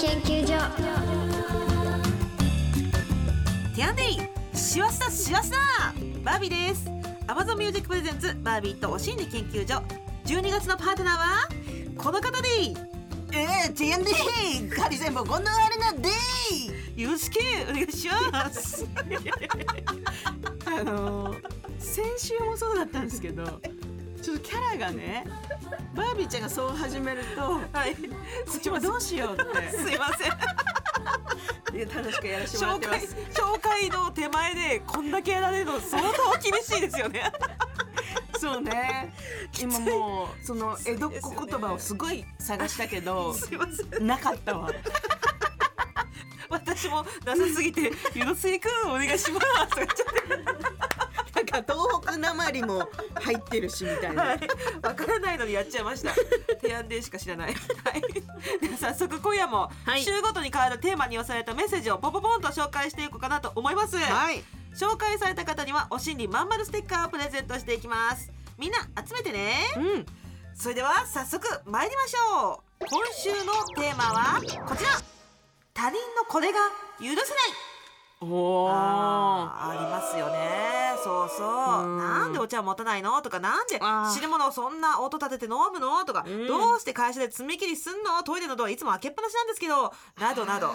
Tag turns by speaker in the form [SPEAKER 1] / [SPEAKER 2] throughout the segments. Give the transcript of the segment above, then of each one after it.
[SPEAKER 1] 研究所
[SPEAKER 2] ティアンデイ師走だ師走だバービーです。Amazon Music Presents バービーとお心理研究所。12月のパートナーはこの方で
[SPEAKER 3] えー、ティアンディカリセンボこんなあれなんで
[SPEAKER 2] よろしくお願いします。
[SPEAKER 4] あのー先週もそうだったんですけどちょっとキャラがねバービーちゃんがそう始めるとこ
[SPEAKER 2] はい。
[SPEAKER 4] っちもどうしようって。
[SPEAKER 2] すいません。
[SPEAKER 4] いや楽しくやらせてもらっ
[SPEAKER 2] 紹介
[SPEAKER 4] てます。
[SPEAKER 2] 紹介の手前でこんだけやられるの相当厳しいですよね。
[SPEAKER 4] そうね。今もうその江戸っ子言葉をすごい探したけど
[SPEAKER 2] すいません。
[SPEAKER 4] なかったわ。
[SPEAKER 2] 私もなさすぎて「ゆのすいくんお願いします」とか言っちゃって
[SPEAKER 4] か東北なまりも入ってるしみたいな、
[SPEAKER 2] はい、わからないのにやっちゃいました。提案でしか知らない。はい。では早速今夜も
[SPEAKER 4] はい
[SPEAKER 2] 週ごとに変わるテーマに寄せられたメッセージをポポポンと紹介していこうかなと思います。
[SPEAKER 4] はい
[SPEAKER 2] 紹介された方にはお心理まんまるステッカーをプレゼントしていきます。みんな集めてね。
[SPEAKER 4] うん
[SPEAKER 2] それでは早速参りましょう。今週のテーマはこちら。他人のこれが許せない。
[SPEAKER 4] おー。
[SPEAKER 2] あーありますよね。そうそう。
[SPEAKER 4] うん。
[SPEAKER 2] なんでお茶持たないの？とかなんで汁物をそんな音立てて飲むの？とか
[SPEAKER 4] うん。
[SPEAKER 2] どうして会社で爪切りすんの？トイレのドアいつも開けっぱなしなんですけど。などなど。
[SPEAKER 4] あ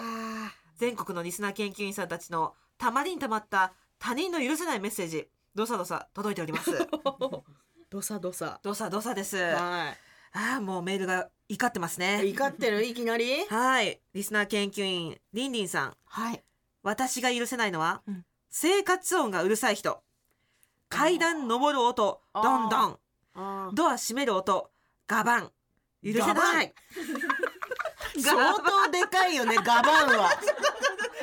[SPEAKER 2] 全国のリスナー研究員さんたちのたまりにたまった他人の許せないメッセージ。どさどさ届いております。
[SPEAKER 4] ー どさどさ。
[SPEAKER 2] どさどさです。
[SPEAKER 4] は
[SPEAKER 2] ああもうメールが怒ってますね。
[SPEAKER 4] い怒ってる？いきなり？
[SPEAKER 2] はい。リスナー研究員りんりんさん。
[SPEAKER 4] はい
[SPEAKER 2] 私が許せないのは、
[SPEAKER 4] うん。
[SPEAKER 2] 生活音がうるさい人。階段登る音どんどん。ドア閉める音ガバン。許せない。
[SPEAKER 4] 相当でかいよね ガバンは。
[SPEAKER 2] 私が違う。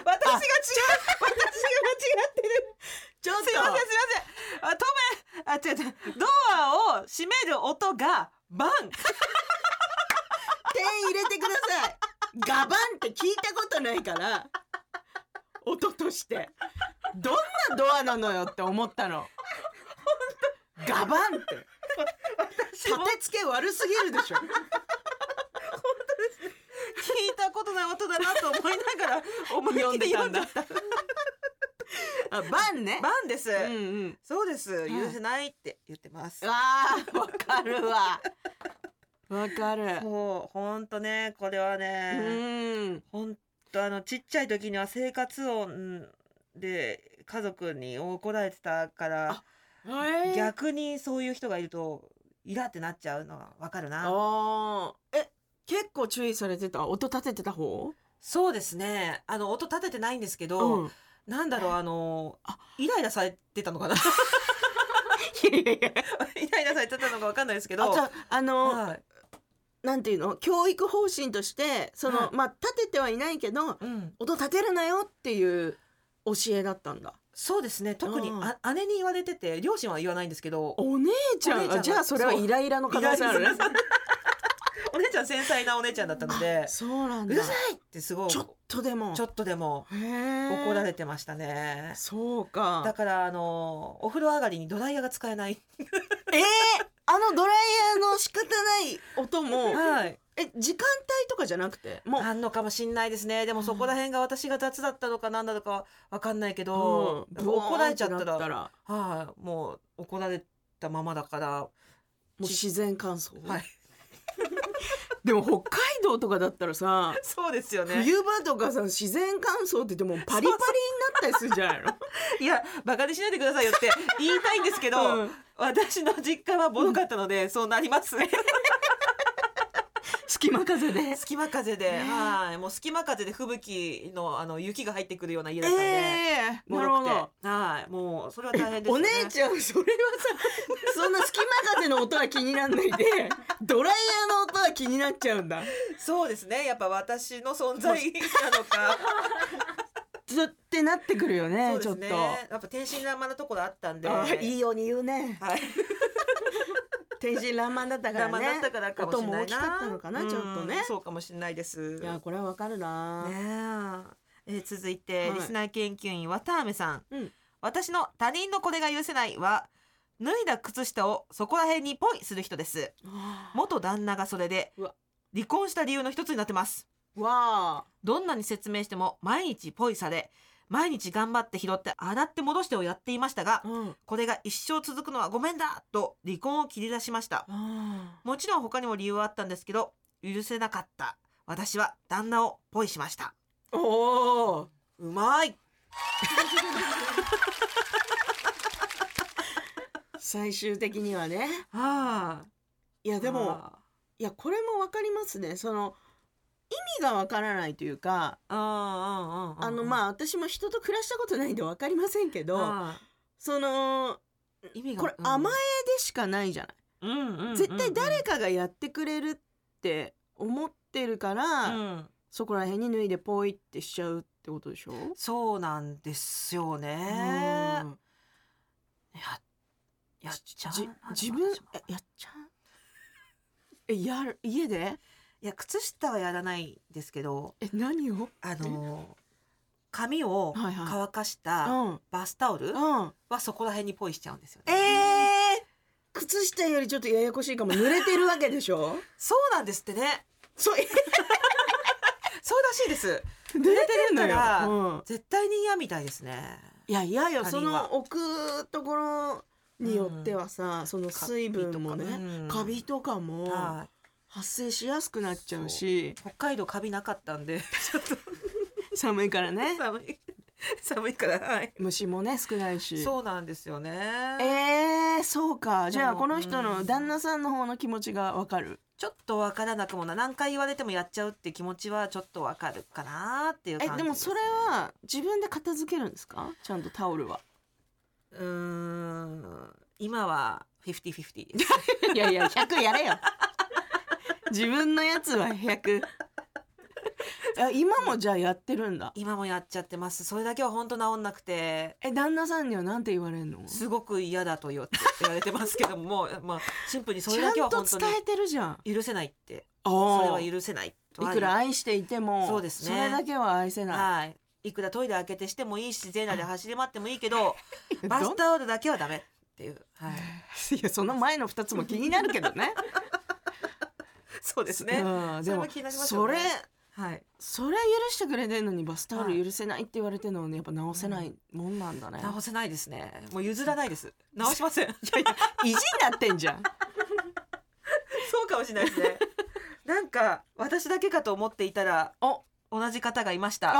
[SPEAKER 2] 私が間違ってる。
[SPEAKER 4] ちょっと。
[SPEAKER 2] すいませんすいません。あ止め。あ違う違う。ドアを閉める音がバン。
[SPEAKER 4] 点入れてください。ガバンって聞いたことないから音として。どんなドアなのよって思ったの。ガバンって。立て付け悪すぎるでしょ。
[SPEAKER 2] 聞いたことない音だなと思いながら思い
[SPEAKER 4] 読んでた。んだあバンね。
[SPEAKER 2] バンです、
[SPEAKER 4] うんうん。
[SPEAKER 2] そうです。
[SPEAKER 4] い。
[SPEAKER 2] 許せないって言ってます、
[SPEAKER 4] あーわかるわ。わかる。
[SPEAKER 2] そうほんとねこれは
[SPEAKER 4] う
[SPEAKER 2] ね、
[SPEAKER 4] ん。
[SPEAKER 2] ほんとあのちっちゃい時には生活音で家族に怒られてたから
[SPEAKER 4] え。
[SPEAKER 2] 逆にそういう人がいるとイラってなっちゃうのはわかるな。
[SPEAKER 4] あー。え結構注意されてた？音立ててた方？
[SPEAKER 2] そうですね。あの音立ててないんですけど、
[SPEAKER 4] うん。
[SPEAKER 2] なんだろうあのイライラされてたのかな？
[SPEAKER 4] いやいやいや。
[SPEAKER 2] イライラされてたのかわかんないですけど。
[SPEAKER 4] ああの、
[SPEAKER 2] はい
[SPEAKER 4] なんていうの？教育方針としてその、
[SPEAKER 2] はい。
[SPEAKER 4] まあ立ててはいないけど
[SPEAKER 2] うん、
[SPEAKER 4] 音立てるなよっていう教えだったんだ。
[SPEAKER 2] そうですね。特に
[SPEAKER 4] うん。
[SPEAKER 2] あ姉に言われてて両親は言わないんですけど
[SPEAKER 4] お姉ちゃん？じゃあそれはイライラの可能性あるね。
[SPEAKER 2] イライラお姉ちゃん繊細なお姉ちゃんだったので
[SPEAKER 4] そうなんだ。
[SPEAKER 2] うるさいってすごい
[SPEAKER 4] ちょっとでも。
[SPEAKER 2] ちょっとでも怒られてましたね。
[SPEAKER 4] そうか。
[SPEAKER 2] だからあのお風呂上がりにドライヤーが使えない。
[SPEAKER 4] えー、あのドライヤーの仕方ない音も
[SPEAKER 2] はい。
[SPEAKER 4] え時間帯とかじゃなくて？もう。
[SPEAKER 2] あんのかもしんないですね。でもそこら辺が私が雑だったのかなんだのかわかんないけど、
[SPEAKER 4] うん。
[SPEAKER 2] 怒られちゃったらはい。もう怒られたままだから
[SPEAKER 4] もう自然乾燥、
[SPEAKER 2] はい。
[SPEAKER 4] でも北海道とかだったらさ
[SPEAKER 2] そうですよね。
[SPEAKER 4] 冬場とかさ自然乾燥って言ってもうパリパリになったりするんじゃないの？
[SPEAKER 2] いやバカにしないでくださいよって言いたいんですけど、
[SPEAKER 4] うん
[SPEAKER 2] 私の実家はボロかったので、そうなります。
[SPEAKER 4] 隙間風で。
[SPEAKER 2] 隙間風で、はい。もう隙間風で吹雪のあの雪が入ってくるような家だったんで、
[SPEAKER 4] ええ。
[SPEAKER 2] ボロくて。
[SPEAKER 4] なるほど。
[SPEAKER 2] はい。もうそれは大変ですよ
[SPEAKER 4] お
[SPEAKER 2] ね
[SPEAKER 4] 姉ちゃんそれはさ そんな隙間風の音は気にならないでドライヤーの音は気になっちゃうんだ。
[SPEAKER 2] そうですね。やっぱ私の存在なのか
[SPEAKER 4] ずってなってくるよね
[SPEAKER 2] ね。
[SPEAKER 4] ちょっ
[SPEAKER 2] やっぱ天真爛漫なところあったんで。
[SPEAKER 4] いいように言うね。
[SPEAKER 2] はい。
[SPEAKER 4] 天真爛漫だったからね。
[SPEAKER 2] だったからかもしれないな
[SPEAKER 4] 音も大きかったのかなちょっとね。
[SPEAKER 2] うんそうかもしれないです。
[SPEAKER 4] いやこれはわかるな、
[SPEAKER 2] ねえ。えー続いて、
[SPEAKER 4] はい。
[SPEAKER 2] リスナー研究員綿あめさん、
[SPEAKER 4] うん。
[SPEAKER 2] 私の他人のこれが許せないは脱いだ靴下をそこら辺にポイする人です。元旦那がそれで離婚した理由の一つになってます
[SPEAKER 4] わ
[SPEAKER 2] どんなに説明しても毎日ポイされ毎日頑張って拾って洗って戻してをやっていましたが
[SPEAKER 4] あうん。
[SPEAKER 2] これが一生続くのはごめんだと離婚を切り出しました。もちろん他にも理由はあったんですけど許せなかった。私は旦那をポイしました。
[SPEAKER 4] おお
[SPEAKER 2] うまい。
[SPEAKER 4] 最終的にはね。
[SPEAKER 2] あ。
[SPEAKER 4] いやでもいやこれもわかりますね。その意味がわからないというか
[SPEAKER 2] あ
[SPEAKER 4] のまあ私も人と暮らしたことないんでわかりませんけど
[SPEAKER 2] あ
[SPEAKER 4] その
[SPEAKER 2] 意味が
[SPEAKER 4] これ甘えでしかないじゃない。絶対誰かがやってくれるって思ってるから、
[SPEAKER 2] うん。
[SPEAKER 4] そこら辺に脱いでポイってしちゃうってことでしょ？
[SPEAKER 2] そうなんですよね。
[SPEAKER 4] うん。
[SPEAKER 2] ややっちゃう
[SPEAKER 4] 自分えやっちゃう？えやる家で？
[SPEAKER 2] いや靴下はやらないですけど
[SPEAKER 4] え何を？
[SPEAKER 2] あの髪を乾かし
[SPEAKER 4] う
[SPEAKER 2] た
[SPEAKER 4] ん。
[SPEAKER 2] バスタオル
[SPEAKER 4] うん。
[SPEAKER 2] はそこら辺にポイしちゃうんですよ
[SPEAKER 4] え
[SPEAKER 2] ね。
[SPEAKER 4] ー、靴下よりちょっとややこしいかも。濡れてるわけでしょ？
[SPEAKER 2] そうなんですってね。
[SPEAKER 4] そう。
[SPEAKER 2] そうらしいです。
[SPEAKER 4] 濡れてるのよ、
[SPEAKER 2] から
[SPEAKER 4] うん、
[SPEAKER 2] 絶対に嫌みたいですね。
[SPEAKER 4] いやいやよその
[SPEAKER 2] は
[SPEAKER 4] 置くところによってはさ、その水分もねカビとかも
[SPEAKER 2] は
[SPEAKER 4] 発生しやすくなっちゃうし
[SPEAKER 2] い。北海道カビなかったんで、ちょっと。
[SPEAKER 4] 寒いからね。
[SPEAKER 2] 寒い。寒いから、はい。
[SPEAKER 4] 虫もね少ないし。
[SPEAKER 2] そうなんですよね。
[SPEAKER 4] えー、そうか。じゃあこの人
[SPEAKER 2] うん。
[SPEAKER 4] の旦那さんの方の気持ちがわかる？
[SPEAKER 2] ちょっとわからなくもな、何回言われてもやっちゃうって気持ちはちょっとわかるかなっていう
[SPEAKER 4] え
[SPEAKER 2] 感じ
[SPEAKER 4] でもそれは自分で片付けるんですか？ちゃんとタオルは。
[SPEAKER 2] うーん、今はフィフティフィフティです。
[SPEAKER 4] いやいや100やれよ自分のやつは100 あ今もじゃあやってるんだ
[SPEAKER 2] 今もやっちゃってます。それだけは本当治んなくて。
[SPEAKER 4] え旦那さんにはなんて言われるの？
[SPEAKER 2] すごく嫌だと言って言われてますけども、まあシンプルにそれだけは
[SPEAKER 4] と
[SPEAKER 2] 本当
[SPEAKER 4] 伝えてるじゃん
[SPEAKER 2] に許せないって、
[SPEAKER 4] あ
[SPEAKER 2] それ
[SPEAKER 4] あ
[SPEAKER 2] は許せないと
[SPEAKER 4] い
[SPEAKER 2] は
[SPEAKER 4] くら愛していても
[SPEAKER 2] そうですね
[SPEAKER 4] それだけは愛せな
[SPEAKER 2] はい。いくらトイレ開けてしてもいいし、全裸で走り回ってもいいけど、
[SPEAKER 4] い
[SPEAKER 2] バスタオルだけはダメっていう。はい。
[SPEAKER 4] いやその前の2つも気になるけどね
[SPEAKER 2] そうですね。
[SPEAKER 4] うん、でも
[SPEAKER 2] それはい。
[SPEAKER 4] それ許してくれてんのにバスタオル許せないって言われてるのにやっぱ直せないもんなんだね、
[SPEAKER 2] 直せないですね。もう譲らないです。直しません。
[SPEAKER 4] 意地になってんじゃん
[SPEAKER 2] そうかもしれないですね。なんか私だけかと思っていたら
[SPEAKER 4] お
[SPEAKER 2] 同じ方がいました。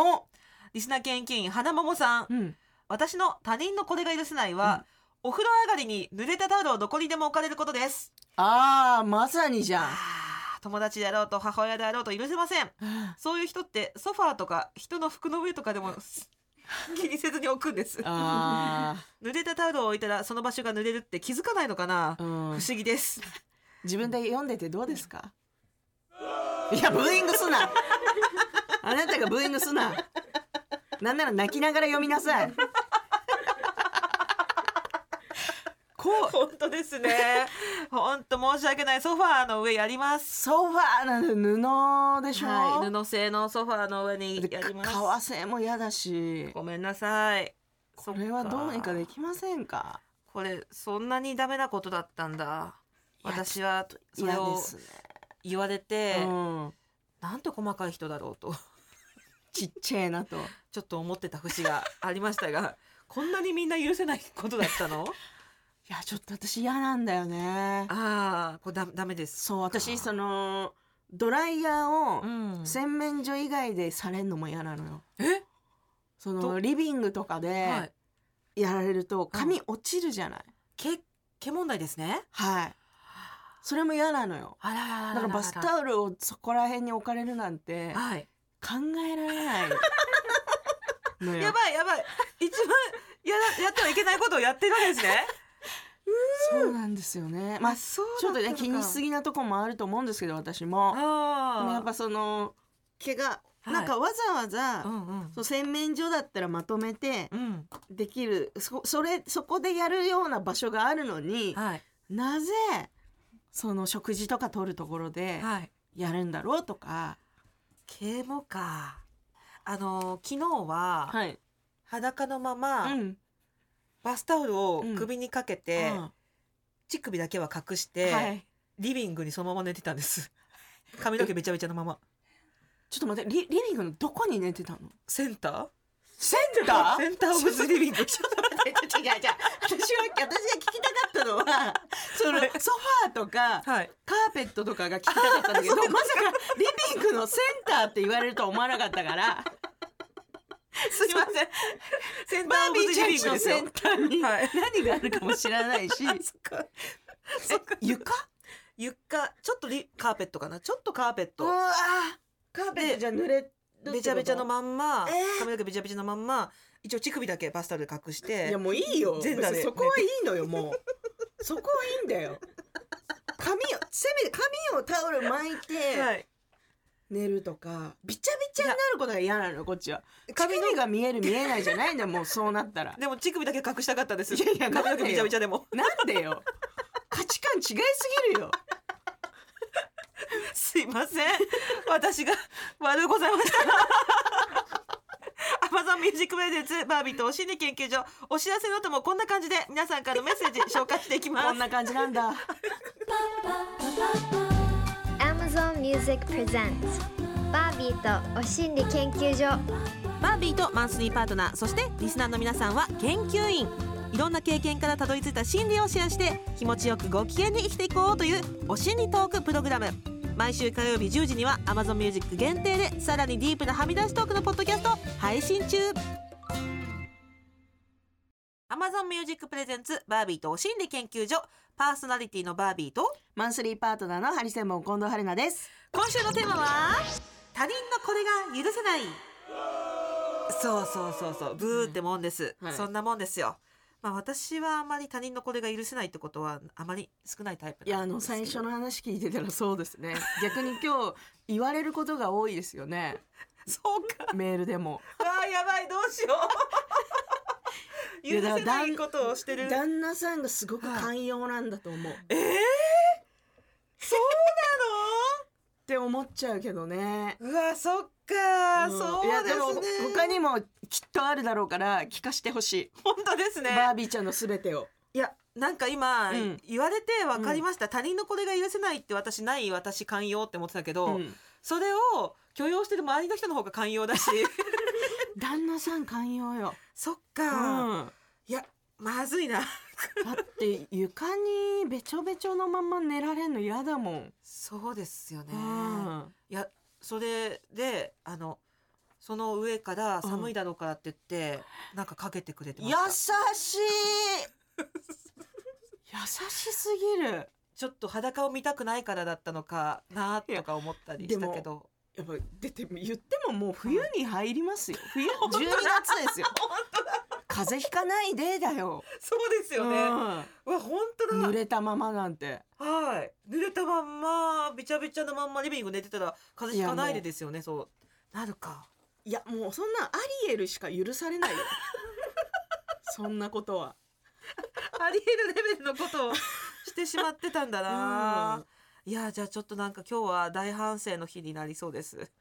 [SPEAKER 2] リスナー研究員花桃さん。
[SPEAKER 4] うん
[SPEAKER 2] 私の他人のこれが許せないは、お風呂上がりに濡れたタオルをどこにでも置かれることです。
[SPEAKER 4] あーまさにじゃん
[SPEAKER 2] 友達であろうと母親であろうと許せません。そういう人ってソファーとか人の服の上とかでも 気にせずに置くんです。
[SPEAKER 4] あ
[SPEAKER 2] 濡れたタオルを置いたらその場所が濡れるって気づかないのかな、
[SPEAKER 4] ー、うん。
[SPEAKER 2] 不、思議です。
[SPEAKER 4] 自分で読んでてどうですか？いやブーイングすな。あなたがブーイングすな。なんなら泣きながら読みなさいこう。
[SPEAKER 2] 本当ですね。本当申し訳ない。ソファーの上やります。
[SPEAKER 4] ソファーなんて布でしょ、
[SPEAKER 2] はい、布製のソファーの上に
[SPEAKER 4] で
[SPEAKER 2] やります。
[SPEAKER 4] 革製も嫌だし。
[SPEAKER 2] ごめんなさい。
[SPEAKER 4] これはどうにかできませんか？
[SPEAKER 2] これそんなにダメなことだったんだ。私はそれを言われて、
[SPEAKER 4] うん、
[SPEAKER 2] なんて細かい人だろうと。
[SPEAKER 4] ちっちゃいなと。
[SPEAKER 2] ちょっと思ってた節がありましたがこんなにみんな許せないことだったの？
[SPEAKER 4] いやちょっと私嫌なんだよね。
[SPEAKER 2] ああこれダダメです。
[SPEAKER 4] そう私そのドライヤーを
[SPEAKER 2] うん。
[SPEAKER 4] 洗面所以外でされんのも嫌なのよ。
[SPEAKER 2] え？
[SPEAKER 4] そ
[SPEAKER 2] ど？
[SPEAKER 4] のリビングとか
[SPEAKER 2] は
[SPEAKER 4] で
[SPEAKER 2] い。
[SPEAKER 4] やられると髪落ちるじゃない、
[SPEAKER 2] 毛毛問題ですね。
[SPEAKER 4] はい。それも嫌なのよ。
[SPEAKER 2] あららららら
[SPEAKER 4] だからバスタオルをそこら辺に置かれるなんて
[SPEAKER 2] はい。
[SPEAKER 4] 考えられない
[SPEAKER 2] やばいやばい。一番やらやってはいけないことをやってるわけですね
[SPEAKER 4] そうなんですよね。まあ
[SPEAKER 2] そう
[SPEAKER 4] ちょっとね気にしす
[SPEAKER 2] ぎ
[SPEAKER 4] ぎなとこもあると思うんですけど私もやっぱその毛が
[SPEAKER 2] はい。
[SPEAKER 4] なんかわざわざ、
[SPEAKER 2] うんうん。
[SPEAKER 4] そう洗面所だったらまとめて
[SPEAKER 2] うん。
[SPEAKER 4] できるそそれそこでやるような場所があるのに
[SPEAKER 2] はい。
[SPEAKER 4] なぜその食事とか取るところで
[SPEAKER 2] はい。
[SPEAKER 4] やるんだろうとか、
[SPEAKER 2] 啓蒙か。あの昨日は
[SPEAKER 4] はい、
[SPEAKER 2] 裸のまま、
[SPEAKER 4] うん、
[SPEAKER 2] バスタオルを
[SPEAKER 4] うん。
[SPEAKER 2] 首にかけて、
[SPEAKER 4] うん。
[SPEAKER 2] 乳首だけは隠して、
[SPEAKER 4] はい、
[SPEAKER 2] リビングにそのまま寝てたんです。髪の毛べちゃべちゃのまま。
[SPEAKER 4] ちょっと待ってリリビングのどこに寝てたの？
[SPEAKER 2] センター？
[SPEAKER 4] センター？
[SPEAKER 2] センターオブズリビング。
[SPEAKER 4] ちょっと待って違う違う私は私が聞きたかったのはそのソファーとか
[SPEAKER 2] はい
[SPEAKER 4] カーペットとかが聞きたかったんだけどまさかリビングのセンターって言われると思わなかったから
[SPEAKER 2] すいません。センタ
[SPEAKER 4] バー
[SPEAKER 2] ーオブズ
[SPEAKER 4] ビーちゃん
[SPEAKER 2] リビングですよ。
[SPEAKER 4] ちのセンターに
[SPEAKER 2] はい。
[SPEAKER 4] 何があるかも知らないし。
[SPEAKER 2] そっか。そっか。
[SPEAKER 4] 床？
[SPEAKER 2] 床。ちょっとリカーペットかな？ちょっとカーペット。
[SPEAKER 4] うわカーペットじゃ濡れ
[SPEAKER 2] べちゃべちゃのまんま、
[SPEAKER 4] えー。
[SPEAKER 2] 髪の毛べちゃべちゃのまんま一応乳首だけバスタオルで隠して
[SPEAKER 4] いやもういいよ。
[SPEAKER 2] 全裸
[SPEAKER 4] そこはいいのよもう。そこはいいんだよ。髪をせめて髪をタオル巻いて
[SPEAKER 2] はい
[SPEAKER 4] 寝るとか。びちゃびちゃになることが嫌なのよこっちは。
[SPEAKER 2] 髪の
[SPEAKER 4] 髪が見える見えないじゃないんだよもうそうなったら。
[SPEAKER 2] でも乳首だけ隠したかったです。
[SPEAKER 4] いやいや
[SPEAKER 2] 髪の毛べちゃべちゃでも。
[SPEAKER 4] なんでよ。価値観違いすぎるよ。
[SPEAKER 2] すいません。私が悪うございました。 Amazon Music Presents バービーとおしんり研究所。お知らせの後もこんな感じで皆さんからのメッセージ紹介していきます。
[SPEAKER 4] こんな感じなんだ
[SPEAKER 1] Amazon Music Presents バービーとおしんり研究所。
[SPEAKER 2] バービーとマンスリーパートナーそしてリスナーの皆さんは研究員。いろんな経験からたどり着いた心理をシェアして気持ちよくご機嫌に生きていこうというお心理トークプログラム。毎週火曜日10時には Amazon Music 限定でさらにディープなはみ出しトークのポッドキャスト配信中。Amazon Music プレゼンツバービーとお心理研究所。パーソナリティのバービーと。
[SPEAKER 4] マンスリーパートナーのハリセンボン近藤春菜です。
[SPEAKER 2] 今週のテーマは他人のこれが許せない。そうそうそうそう。ブーってもんです、
[SPEAKER 4] はい。
[SPEAKER 2] そんなもんですよ。まあ私はあまり他人のこれが許せないってことはあまり少ないタイプ
[SPEAKER 4] いやあの最初の話聞いてたらそうですね。逆に今日言われることが多いですよね。
[SPEAKER 2] そうか。
[SPEAKER 4] メールでも。
[SPEAKER 2] あーやばい。どうしよう許せないことをしてる。
[SPEAKER 4] 旦那さんがすごく寛容なんだと思う、っ
[SPEAKER 2] えー、そう
[SPEAKER 4] て思っちゃうけどね。
[SPEAKER 2] なのうわそっか、
[SPEAKER 4] うん。
[SPEAKER 2] そう
[SPEAKER 4] で
[SPEAKER 2] すね。
[SPEAKER 4] 他にもきっとあるだろうから聞かしてほしい、
[SPEAKER 2] 本当ですね。
[SPEAKER 4] バービーちゃんのすべてを。
[SPEAKER 2] いやなんか今、
[SPEAKER 4] うん。
[SPEAKER 2] 言われて分かりました、他人のこれが許せないって私ない私寛容って思ってたけど、
[SPEAKER 4] うん。
[SPEAKER 2] それを許容してる周りの人の方が寛容だし
[SPEAKER 4] 旦那さん寛容よ、
[SPEAKER 2] そっ
[SPEAKER 4] う
[SPEAKER 2] か、
[SPEAKER 4] ん、
[SPEAKER 2] いやまずいな。
[SPEAKER 4] だって床にべちょべちょのまま寝られんの嫌だもん、
[SPEAKER 2] そうですよね、
[SPEAKER 4] うん。
[SPEAKER 2] いやそれであのその上から寒いだろうからって言って、なんかかけてくれてま
[SPEAKER 4] 優
[SPEAKER 2] した。
[SPEAKER 4] しい。優しすぎる。
[SPEAKER 2] ちょっと裸を見たくないからだったのかなとか思ったりしたけど
[SPEAKER 4] やっぱ出て言ってももう冬に入りますよ。冬 12月ですよ。風邪ひかないでだよ。
[SPEAKER 2] そうですよね、うわ本当だ。
[SPEAKER 4] うん濡れたままなんて。
[SPEAKER 2] はい。濡れたまんまびちゃびちゃのまんまリビング寝てたら風邪ひかないでですよねそう。なるか。
[SPEAKER 4] いやもうそんなアリエルしか許されないよ。そんなことは。
[SPEAKER 2] ありえるレベルのことをしてしまってたんだな、いやじゃあちょっとなんか今日は大反省の日になりそうです。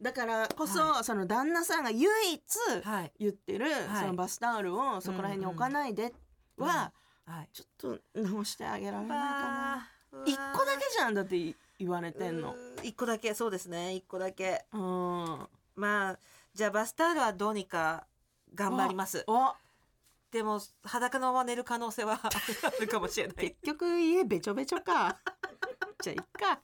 [SPEAKER 4] だからこそ、
[SPEAKER 2] は
[SPEAKER 4] その旦那さんが唯一
[SPEAKER 2] はい。
[SPEAKER 4] 言ってる、
[SPEAKER 2] い。
[SPEAKER 4] そのバスタオルをそこら辺に置かないでは、
[SPEAKER 2] はい。
[SPEAKER 4] ちょっと直してあげられないかな。一個だけじゃんだってい言われてんの。
[SPEAKER 2] 一個だけそうですね。一個だけ。
[SPEAKER 4] うん。
[SPEAKER 2] まあじゃあバスタオルはどうにか頑張ります。
[SPEAKER 4] お
[SPEAKER 2] でも裸のまま寝る可能性は あるかもしれない。
[SPEAKER 4] 結局家べちょべちょか。じゃあいっか。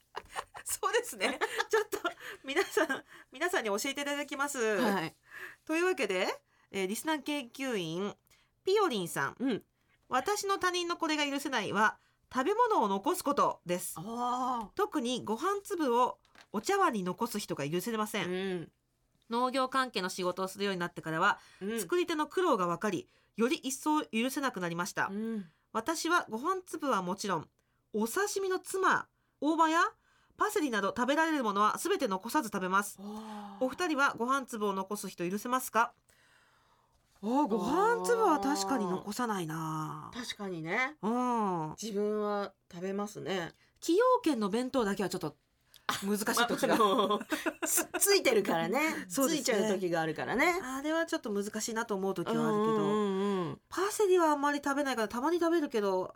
[SPEAKER 2] そうですね。ちょっと皆さん皆さんに教えていただきます、
[SPEAKER 4] はい。
[SPEAKER 2] というわけで、えーリスナー研究員ピオリンさん。
[SPEAKER 4] うん。
[SPEAKER 2] 私の他人のこれが許せないは食べ物を残すことです。
[SPEAKER 4] あ
[SPEAKER 2] 特にご飯粒をお茶碗に残す人が許せませ
[SPEAKER 4] あ
[SPEAKER 2] ん、
[SPEAKER 4] うん。
[SPEAKER 2] 農業関係の仕事をするようになってからは、
[SPEAKER 4] うん。
[SPEAKER 2] 作り手の苦労が分かりより一層許せなくなりました、
[SPEAKER 4] うん。
[SPEAKER 2] 私はご飯粒はもちろんお刺身のツマ大葉やパセリなど食べられるものは全て残さず食べます。お二人はご飯粒を残す人許せますか？あーご飯粒は確かに残さないな。
[SPEAKER 4] 確かにね。
[SPEAKER 2] うん。
[SPEAKER 4] 自分は食べますね。
[SPEAKER 2] 崎陽軒の弁当だけはちょっと難しい時が、
[SPEAKER 4] あのつついてるからね。
[SPEAKER 2] ね。
[SPEAKER 4] ついちゃう時があるからね。
[SPEAKER 2] あれはちょっと難しいなと思う時はあるけど、
[SPEAKER 4] うんうんうん。
[SPEAKER 2] パセリはあんまり食べないからたまに食べるけど。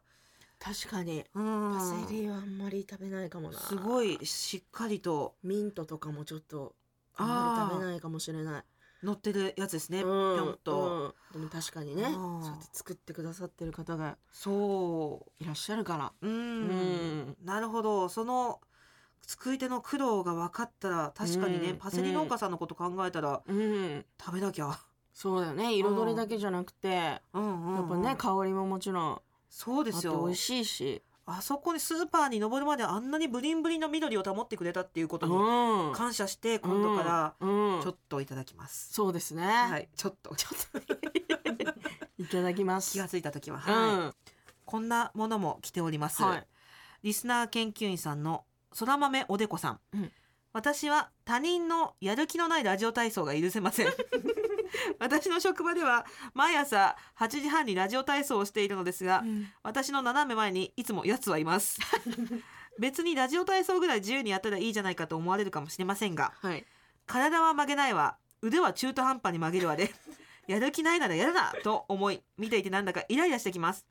[SPEAKER 4] 確かに。
[SPEAKER 2] うん。
[SPEAKER 4] パセリはあんまり食べないかもな。
[SPEAKER 2] すごいしっかりと。
[SPEAKER 4] ミントとかもちょっとあんまり食べないかもしれない。
[SPEAKER 2] 乗ってるやつですね、ぴ
[SPEAKER 4] うん。
[SPEAKER 2] ょんと、
[SPEAKER 4] うん。でも確かにね。
[SPEAKER 2] あ
[SPEAKER 4] そ
[SPEAKER 2] ー
[SPEAKER 4] うやって作ってくださってる方が
[SPEAKER 2] そ
[SPEAKER 4] いらっしゃるから。
[SPEAKER 2] うん。なるほど。その作り手の苦労が分かったら確かにね、
[SPEAKER 4] うん
[SPEAKER 2] パセリ農家さんのこと考えたら
[SPEAKER 4] うん。
[SPEAKER 2] 食べなきゃ、
[SPEAKER 4] そうだよね。彩りだけじゃなくてや
[SPEAKER 2] うんうんうん。
[SPEAKER 4] っぱね香りももちろん
[SPEAKER 2] そうですよ。
[SPEAKER 4] 美味しいし。
[SPEAKER 2] あそこにスーパーに登るまであんなにブリンブリンの緑を保ってくれたっていうことに
[SPEAKER 4] うん。
[SPEAKER 2] 感謝して今度から
[SPEAKER 4] うん。
[SPEAKER 2] ちょっといただきます、
[SPEAKER 4] そうですね。
[SPEAKER 2] はい。ちょっと。ちょっと。
[SPEAKER 4] いただきます。
[SPEAKER 2] 気がついた時は、
[SPEAKER 4] う
[SPEAKER 2] はい。
[SPEAKER 4] ん。
[SPEAKER 2] こんなものも来ております、
[SPEAKER 4] はい。
[SPEAKER 2] リスナー研究員さんのそら豆おでこさん、
[SPEAKER 4] うん。
[SPEAKER 2] 私は他人のやる気のないラジオ体操が許せません。私の職場では毎朝8時半にラジオ体操をしているのですが、私の斜め前にいつもやつはいます。別にラジオ体操ぐらい自由にやったらいいじゃないかと思われるかもしれませんが
[SPEAKER 4] はい。
[SPEAKER 2] 体は曲げないわ。腕は中途半端に曲げるわで やる気ないならやるなと思い見ていてなんだかイライラしてきます。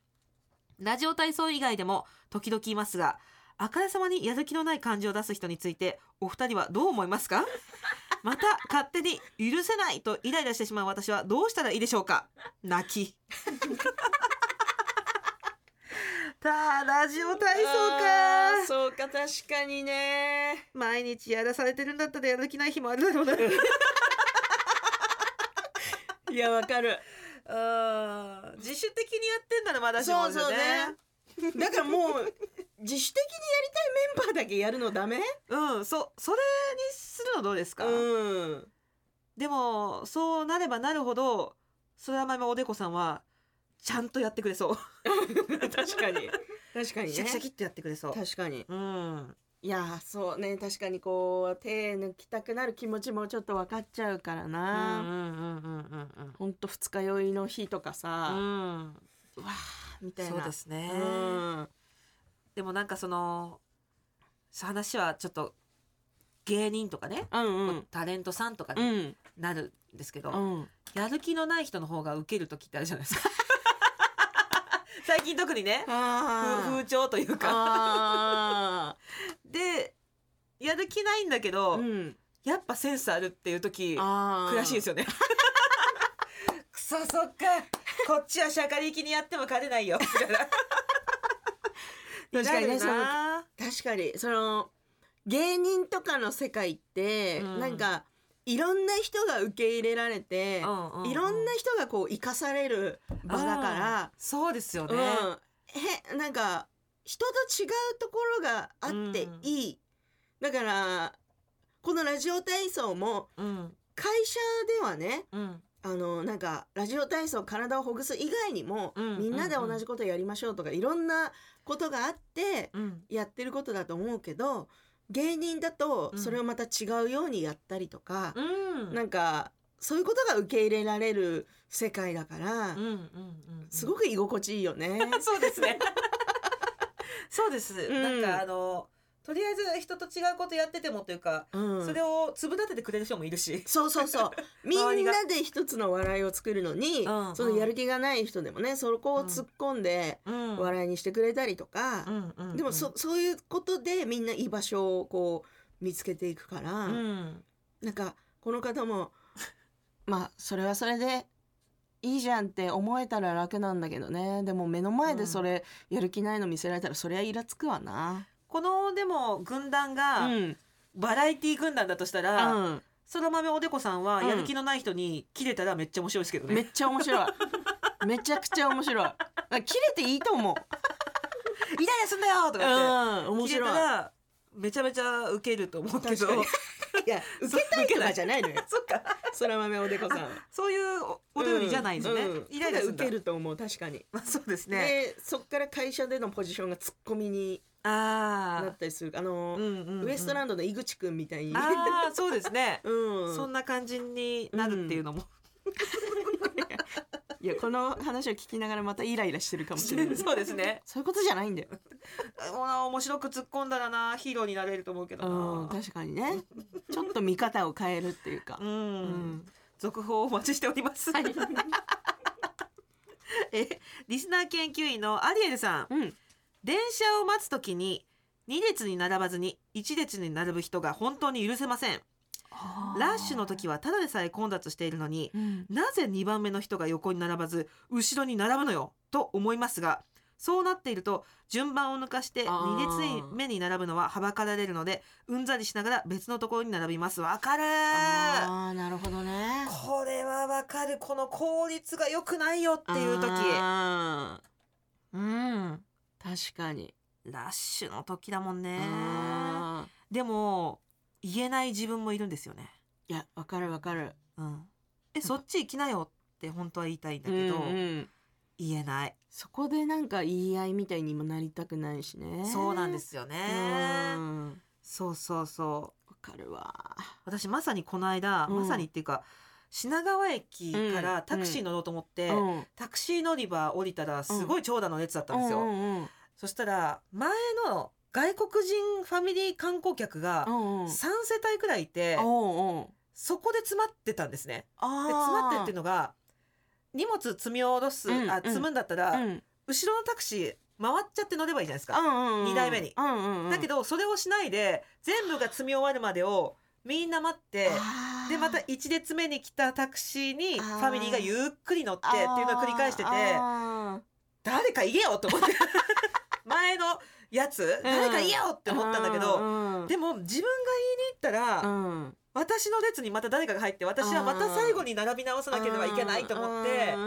[SPEAKER 2] ラジオ体操以外でも時々いますがあからさまにやる気のない感じを出す人についてお二人はどう思いますか？また勝手に許せないとイライラしてしまう私はどうしたらいいでしょうか？泣き。たラジオ体操か。
[SPEAKER 4] そうか確かにね。
[SPEAKER 2] 毎日やらされてるんだったらやる気ない日もあるだろうな。
[SPEAKER 4] いやわかる。
[SPEAKER 2] あー自主的にやってんならまだしも
[SPEAKER 4] そうそうね だからもう自主的にやりたいメンバーだけやるのダメ？
[SPEAKER 2] うんそそれにするのどうですか、
[SPEAKER 4] うん。
[SPEAKER 2] でもそうなればなるほどそら豆おでこさんはちゃんとやってくれそう。
[SPEAKER 4] 確かに。確かにね。
[SPEAKER 2] シャキシャキっとやってくれそう。
[SPEAKER 4] 確かに。
[SPEAKER 2] うん。
[SPEAKER 4] いやーそうね。確かにこう手抜きたくなる気持ちもちょっと分かっちゃうから
[SPEAKER 2] うんうん
[SPEAKER 4] な、
[SPEAKER 2] うんうん
[SPEAKER 4] ほんと二日酔いの日とか
[SPEAKER 2] う
[SPEAKER 4] さ、
[SPEAKER 2] んうん
[SPEAKER 4] うわーみたいな。
[SPEAKER 2] そうですね、
[SPEAKER 4] うん。
[SPEAKER 2] でもなんかその話はちょっと芸人とかね、
[SPEAKER 4] うんうん。
[SPEAKER 2] タレントさんとか
[SPEAKER 4] う
[SPEAKER 2] に
[SPEAKER 4] ん。
[SPEAKER 2] なるんですけど、
[SPEAKER 4] うん。
[SPEAKER 2] やる気のない人の方がウケる時ってあるじゃないですか。最近特にね
[SPEAKER 4] あ
[SPEAKER 2] 風風潮というか。
[SPEAKER 4] あ
[SPEAKER 2] でやる気ないんだけど、
[SPEAKER 4] ーうん。
[SPEAKER 2] やっぱセンスあるっていう時悔しいですよね。くそそっか こっちはシャカリキにやっても勝てないよ。みたいな
[SPEAKER 4] 確かにね
[SPEAKER 2] なるな。
[SPEAKER 4] 確かにその芸人とかの世界って、
[SPEAKER 2] うん。
[SPEAKER 4] なんかいろんな人が受け入れられて、
[SPEAKER 2] うんうんうん。
[SPEAKER 4] いろんな人がこう生かされる場だから、
[SPEAKER 2] そうですよね、
[SPEAKER 4] うん、へなんか人と違うところがあっていい、だからこのラジオ体操も
[SPEAKER 2] うん。
[SPEAKER 4] 会社ではね
[SPEAKER 2] うん
[SPEAKER 4] あのなんかラジオ体操体をほぐす以外にも、みんなで同じことやりましょうとかいろんなことがあってやってることだと思うけど芸人だとそれをまた違うようにやったりとか、なんかそういうことが受け入れられる世界だから、すごく居心地いいよね。
[SPEAKER 2] そうですねそうです、なんかあのとりあえず人と違うことやっててもというか、
[SPEAKER 4] うん。
[SPEAKER 2] それを粒立ててくれる人もいるし。
[SPEAKER 4] そうそうそう。みんなで一つの笑いを作るのに、
[SPEAKER 2] うん。
[SPEAKER 4] そのやる気がない人でもねそこを突っ込んで
[SPEAKER 2] うん。
[SPEAKER 4] 笑いにしてくれたりとか、でもそそういうことでみんな居場所をこう見つけていくから、
[SPEAKER 2] うん。
[SPEAKER 4] なんかこの方も まあそれはそれでいいじゃんって思えたら楽なんだけどね。でも目の前でそれやる気ないの見せられたらそりゃイラつくわな。
[SPEAKER 2] このでも軍団
[SPEAKER 4] う
[SPEAKER 2] が
[SPEAKER 4] ん
[SPEAKER 2] バラエティ軍団だとしたら、
[SPEAKER 4] うん
[SPEAKER 2] その豆おでこさんは
[SPEAKER 4] うん
[SPEAKER 2] やる気のない人に切れたらめっちゃ面白いですけどね、
[SPEAKER 4] めっちゃ面白い。めちゃくちゃ面白い。あ切れていいと思う。
[SPEAKER 2] イライラすんだよとか
[SPEAKER 4] うん、面
[SPEAKER 2] 言って切れ
[SPEAKER 4] 白い。
[SPEAKER 2] たらめちゃめちゃウケると思うけど
[SPEAKER 4] 確かにいや、受けたいとかじゃないのよ。
[SPEAKER 2] そっか
[SPEAKER 4] そら豆おでこさん。
[SPEAKER 2] そういうおお便りじゃないんですね、
[SPEAKER 4] うんうん
[SPEAKER 2] イライラするんだ
[SPEAKER 4] ただ受けると思う、確かに。
[SPEAKER 2] まあそうですね
[SPEAKER 4] で、そっから会社でのポジションがツッコミに
[SPEAKER 2] あ
[SPEAKER 4] なったりする。あの
[SPEAKER 2] あ、う、んうんうん
[SPEAKER 4] ウエストランドの井口くんみたいに。
[SPEAKER 2] ああそうですね、
[SPEAKER 4] うん。
[SPEAKER 2] そんな感じになるっていうのも、
[SPEAKER 4] いや、この話を聞きながらまたイライラしてるかもしれない。
[SPEAKER 2] そうですね
[SPEAKER 4] そういうことじゃないんだよ。
[SPEAKER 2] あ面白く突っ込んだらなヒーローになれると思うけど
[SPEAKER 4] うん、
[SPEAKER 2] な
[SPEAKER 4] 確かにね。ちょっと見方を変えるっていうか
[SPEAKER 2] う。ん、
[SPEAKER 4] うん。
[SPEAKER 2] 続報をお待ちしております、えリスナー研究員のアリエルさん
[SPEAKER 4] うん。
[SPEAKER 2] 電車を待つ時に2列に並ばずに1列に並ぶ人が本当に許せません。ラッシュの時はただでさえ混雑しているのに
[SPEAKER 4] うん。
[SPEAKER 2] なぜ2番目の人が横に並ばず後ろに並ぶのよと思いますがそうなっていると順番を抜かして
[SPEAKER 4] あー。
[SPEAKER 2] 2列目に並ぶのははばかられるのでうんざりしながら別のところに並びます。わかる
[SPEAKER 4] あーなるほどね。
[SPEAKER 2] これはわかる。この効率が良くないよっていう時。
[SPEAKER 4] あ
[SPEAKER 2] うん。
[SPEAKER 4] ー確かに。
[SPEAKER 2] ラッシュの時だもんね。
[SPEAKER 4] あ
[SPEAKER 2] でも言えない自分もいるんですよね。
[SPEAKER 4] ーいやわかるわかる。
[SPEAKER 2] うん。えそっち行きなよって本当は言いたいんだけど、
[SPEAKER 4] うんうん。
[SPEAKER 2] 言えない。
[SPEAKER 4] そこでなんか言い合いみたいにもなりたくないしね。
[SPEAKER 2] そうなんですよね。
[SPEAKER 4] うん。わ
[SPEAKER 2] そうそうそう。
[SPEAKER 4] かるわ。
[SPEAKER 2] 私まさにこの間、
[SPEAKER 4] うん。
[SPEAKER 2] まさにっていうか品川駅か
[SPEAKER 4] うん。
[SPEAKER 2] らタクシー乗ろうと思って、
[SPEAKER 4] うん。
[SPEAKER 2] タクシー乗り場降りたらすごい長蛇の列だったんですよ、
[SPEAKER 4] うんうん
[SPEAKER 2] そしたら前の外国人ファミリー観光客が
[SPEAKER 4] うんうん。
[SPEAKER 2] 3世帯くらいいて、
[SPEAKER 4] おうおう
[SPEAKER 2] そこで詰まってたんですね。
[SPEAKER 4] あ
[SPEAKER 2] で詰まってるっていうのが荷物積み下ろす、
[SPEAKER 4] うんうん。
[SPEAKER 2] あ積むんだったら、
[SPEAKER 4] うん。
[SPEAKER 2] 後ろのタクシー回っちゃって乗ればいいじゃないですか、
[SPEAKER 4] うんうん
[SPEAKER 2] 二台目に。
[SPEAKER 4] うんうんうん。
[SPEAKER 2] だけどそれをしないで全部が積み終わるまでをみんな待ってでまた1列目に来たタクシーにファミリーがゆっくり乗ってっていうのを繰り返してて
[SPEAKER 4] あ
[SPEAKER 2] 誰か言えよと思って。前のやつ誰か言えよって
[SPEAKER 4] ー
[SPEAKER 2] 思ったんだけど
[SPEAKER 4] うん
[SPEAKER 2] でも自分が言いに行ったら
[SPEAKER 4] うん。
[SPEAKER 2] 私の列にまた誰かが入って私はまた最後に並び直さなければいけないと思って
[SPEAKER 4] う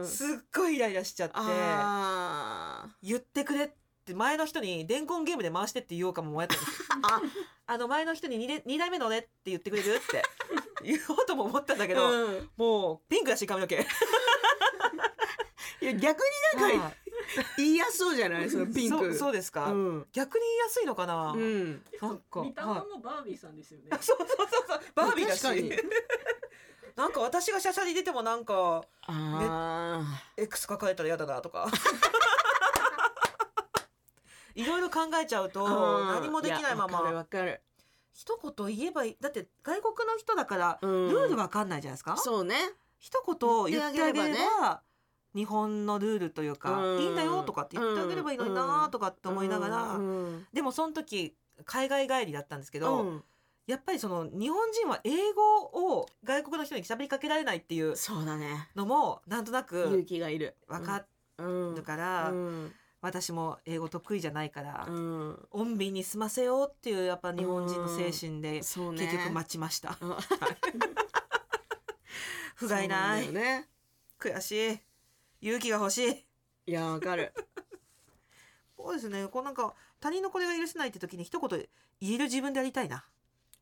[SPEAKER 4] ん
[SPEAKER 2] すっごいイライラしちゃって。
[SPEAKER 4] あ
[SPEAKER 2] 言ってくれって前の人に伝言ゲームで回してって言おうかも迷ったんですよ
[SPEAKER 4] あ。
[SPEAKER 2] あの前の人に 2, 二台目のねって言ってくれるって 言おうとも思ったんだけど、
[SPEAKER 4] うん。
[SPEAKER 2] もうピンクだし髪の毛。
[SPEAKER 4] いや逆になんか
[SPEAKER 2] はい。
[SPEAKER 4] 言いやすそうじゃない？そのピンク。
[SPEAKER 2] そうそうですか、
[SPEAKER 4] うん。
[SPEAKER 2] 逆に言いやすいのかな、
[SPEAKER 4] うん。
[SPEAKER 2] なんか
[SPEAKER 5] 見た目
[SPEAKER 2] はい
[SPEAKER 5] もバービーさんですよね。
[SPEAKER 2] そうそうそうそう。バービーだし。なんか私がシャシャに出てもなんか
[SPEAKER 4] あ
[SPEAKER 2] X 書かれたら嫌だなとかいろいろ考えちゃうと
[SPEAKER 4] ー
[SPEAKER 2] 何もできないまま。
[SPEAKER 4] わかる
[SPEAKER 2] 一言言えばいいだって外国の人だからル
[SPEAKER 4] うん。
[SPEAKER 2] ールわかんないじゃないですか、
[SPEAKER 4] そうね。
[SPEAKER 2] 一言言ってあげれば日本のルールというか、
[SPEAKER 4] うん。
[SPEAKER 2] いいんだよとかって言ってあげればいいのになとかって思いながら、
[SPEAKER 4] うん。
[SPEAKER 2] でもその時海外帰りだったんですけど、
[SPEAKER 4] うん。
[SPEAKER 2] やっぱりその日本人は英語を外国の人に喋りかけられないっていう
[SPEAKER 4] そうだね。
[SPEAKER 2] のもなんとな
[SPEAKER 4] 勇
[SPEAKER 2] く
[SPEAKER 4] 気がいる。
[SPEAKER 2] 分か
[SPEAKER 4] うん
[SPEAKER 2] るから、
[SPEAKER 4] うん
[SPEAKER 2] 私も英語得意じゃないから、
[SPEAKER 4] うん。
[SPEAKER 2] 穏便に済ませようっていうやっぱ日本人の精神で結局待ちました。
[SPEAKER 4] うん。
[SPEAKER 2] 不甲斐ない、
[SPEAKER 4] ね。
[SPEAKER 2] 悔しい。勇気が欲しい。
[SPEAKER 4] いやわかる。
[SPEAKER 2] そうですね。こうなんか他人のこれが許せないって時に一言言える自分でやりたいな。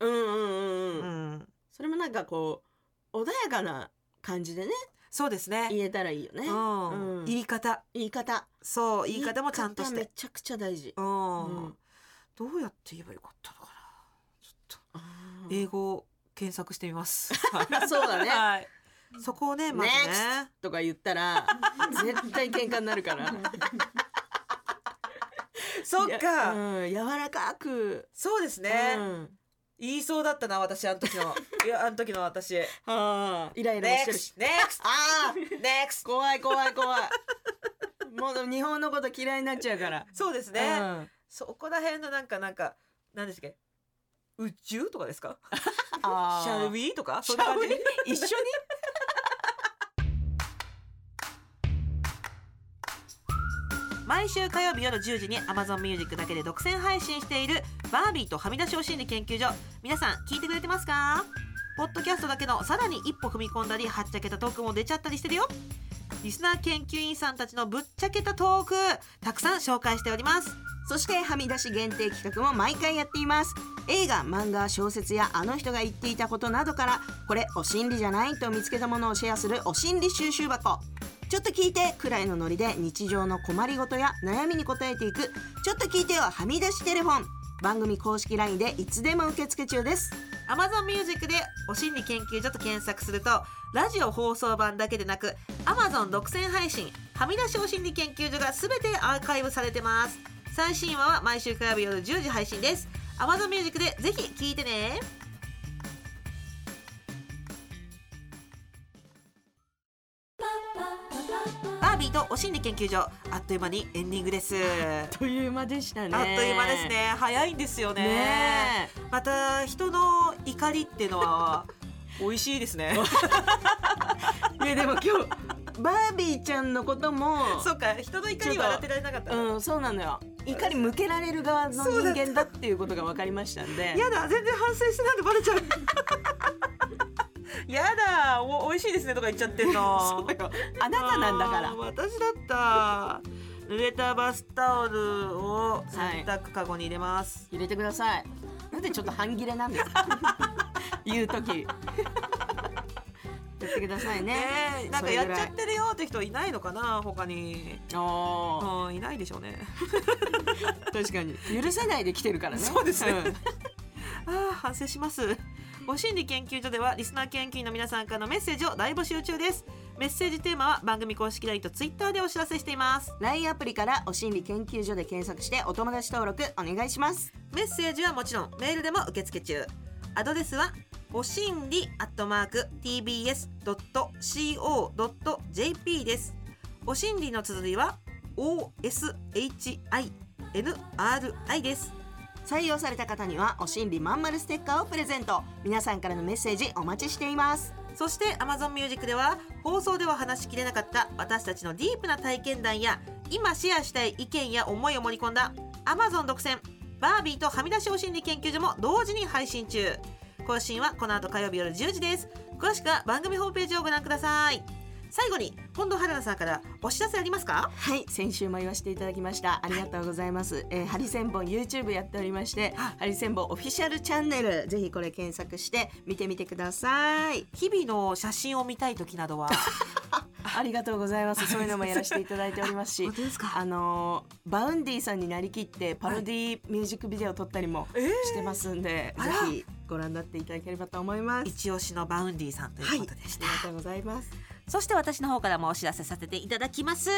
[SPEAKER 4] うんうんうん
[SPEAKER 2] う
[SPEAKER 4] うん
[SPEAKER 2] ん、
[SPEAKER 4] それもなんかこう穏やかな感じでね
[SPEAKER 2] そうですね。
[SPEAKER 4] 言えたらいいよね。
[SPEAKER 2] うん。
[SPEAKER 4] うん。
[SPEAKER 2] 言い方。
[SPEAKER 4] 言い方。
[SPEAKER 2] そう言い方もちゃんとして。
[SPEAKER 4] 方めちゃくちゃ大事。
[SPEAKER 2] うん、
[SPEAKER 4] うん。
[SPEAKER 2] どうやって言えばよかったのかな。ちょっと。英語を検索してみます。
[SPEAKER 4] そうだね。
[SPEAKER 2] はい。そこをねまずね。
[SPEAKER 4] とか言ったら絶対喧嘩になるから。
[SPEAKER 2] そっか、
[SPEAKER 4] うん、柔らかく。
[SPEAKER 2] そうですね、
[SPEAKER 4] うん
[SPEAKER 2] 言いそうだったな私あの時の。いやあの時の私。
[SPEAKER 4] はあイライラもしてるし。
[SPEAKER 2] NEXT
[SPEAKER 4] ああ
[SPEAKER 2] NEXT
[SPEAKER 4] 怖い怖い怖い。もう日本のこと嫌いになっちゃうから。
[SPEAKER 2] そうですね、
[SPEAKER 4] うん。
[SPEAKER 2] そこら辺のなんかなんか何ですっけ？宇宙とかですか？
[SPEAKER 4] あー。
[SPEAKER 2] シャルビーとか？
[SPEAKER 4] シ
[SPEAKER 2] そんな感じ？
[SPEAKER 4] 一緒に？
[SPEAKER 2] 毎週火曜日夜10時に Amazon Music だけで独占配信しているバービーとはみ出しお心理研究所。皆さん聞いてくれてますか？ポッドキャストだけのさらに一歩踏み込んだりはっちゃけたトークも出ちゃったりしてるよ。リスナー研究員さんたちのぶっちゃけたトークたくさん紹介しております。
[SPEAKER 4] そしてはみ出し限定企画も毎回やっています。映画漫画小説やあの人が言っていたことなどからこれお心理じゃないと見つけたものをシェアするお心理収集箱。ちょっと聞いてくらいのノリで日常の困りごとや悩みに答えていくちょっと聞いてよはみ出しテレフォン。番組公式 LINE でいつでも受付中です。
[SPEAKER 2] Amazon Music でお心理研究所と検索するとラジオ放送版だけでなく Amazon 独占配信はみ出しお心理研究所が全てアーカイブされてます。最新話は毎週火曜日夜10時配信です。Amazon Music でぜひ聞いてね。ーとお心理研究所あっという間にエンディングです。
[SPEAKER 4] あっという間でしたね。
[SPEAKER 2] あっという間ですね。早いんですよね。
[SPEAKER 4] ね
[SPEAKER 2] また人の怒りっていうのは美味しいですね。
[SPEAKER 4] え いやでも今日バービーちゃんのことも
[SPEAKER 2] そうか人の怒り笑ってられなかった
[SPEAKER 4] うんそうなのよ。怒り向けられる側の人間だっていうことが分かりましたんで。
[SPEAKER 2] やだ全然反省してないのバレちゃうやだお美味しいですねとか言っちゃってんの。
[SPEAKER 4] そうよ。あなたなんだから。
[SPEAKER 2] 私だった濡れたバスタオルを洗濯かごに入れます、
[SPEAKER 4] 入れてください。なんでちょっと半切れなんですか？言う時。やってくださいね。
[SPEAKER 2] ねえなんかやっちゃってるよって人いないのかな他に。
[SPEAKER 4] あ
[SPEAKER 2] うんいないでしょうね。
[SPEAKER 4] ー確かに。許せないで来てるからね。
[SPEAKER 2] そうですね。
[SPEAKER 4] ん。
[SPEAKER 2] あー反省しますお心理研究所ではリスナー研究員の皆さんからのメッセージを大募集中です。メッセージテーマは番組公式 LINE と Twitter でお知らせしています。
[SPEAKER 4] LINE アプリからお心理研究所で検索してお友達登録お願いします。
[SPEAKER 2] メッセージはもちろんメールでも受付中。アドレスはおしんりアットマーク tbs.co.jp です。おしんりの綴りは OSHINRI です
[SPEAKER 4] 採用された方にはお心理まんまるステッカーをプレゼント。皆さんからのメッセージお待ちしています。
[SPEAKER 2] そして Amazon Music では放送では話しきれなかった私たちのディープな体験談や今シェアしたい意見や思いを盛り込んだ Amazon 独占。バービーとはみ出しおしんり研究所も同時に配信中。更新はこの後火曜日夜10時です。詳しくは番組ホームページをご覧ください。最後に近藤春菜さんからお知らせありますか？
[SPEAKER 4] はい先週も言わせていただきました。ありがとうございます、えー、ハリセンボン YouTube やっておりましてハリセンボンオフィシャルチャンネルぜひこれ検索して見てみてください。
[SPEAKER 2] 日々の写真を見たい時などは？
[SPEAKER 4] ありがとうございます。そういうのもやらせていただいておりますし あのー Vaundy さんになりきってパロディミュージックビデオを撮ったりも
[SPEAKER 2] えー。
[SPEAKER 4] してますんで、
[SPEAKER 2] あら。
[SPEAKER 4] ぜひご覧になっていただければと思います。
[SPEAKER 2] 一押しの Vaundy さんということでした、
[SPEAKER 4] ありがとうございます
[SPEAKER 2] そして私の方からもお知らせさせていただきます。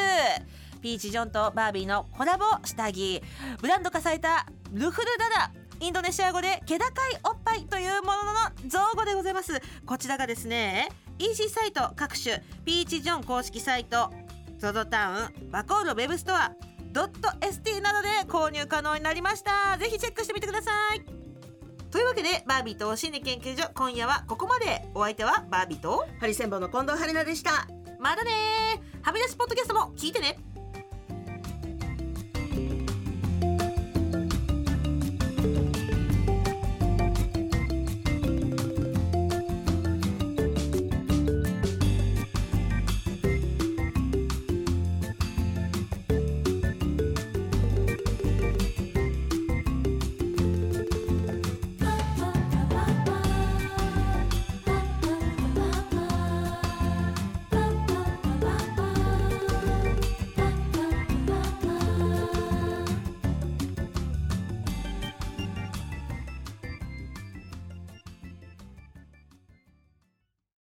[SPEAKER 2] ピーチ・ジョンとバービーのコラボ下着。ブランド化されたルフルダダインドネシア語で気高いおっぱいというものの造語でございます。こちらがですね EC サイト各種。ピーチ・ジョン公式サイト。ゾゾタウン。ワコールウェブストア。ドット ST などで購入可能になりました。ぜひチェックしてみてください。というわけでバービーと心理研究所今夜はここまで。お相手はバービーと
[SPEAKER 4] ハリセンボンの近藤春菜でした。
[SPEAKER 2] またねー。はみ出しポッドキャストも聞いてね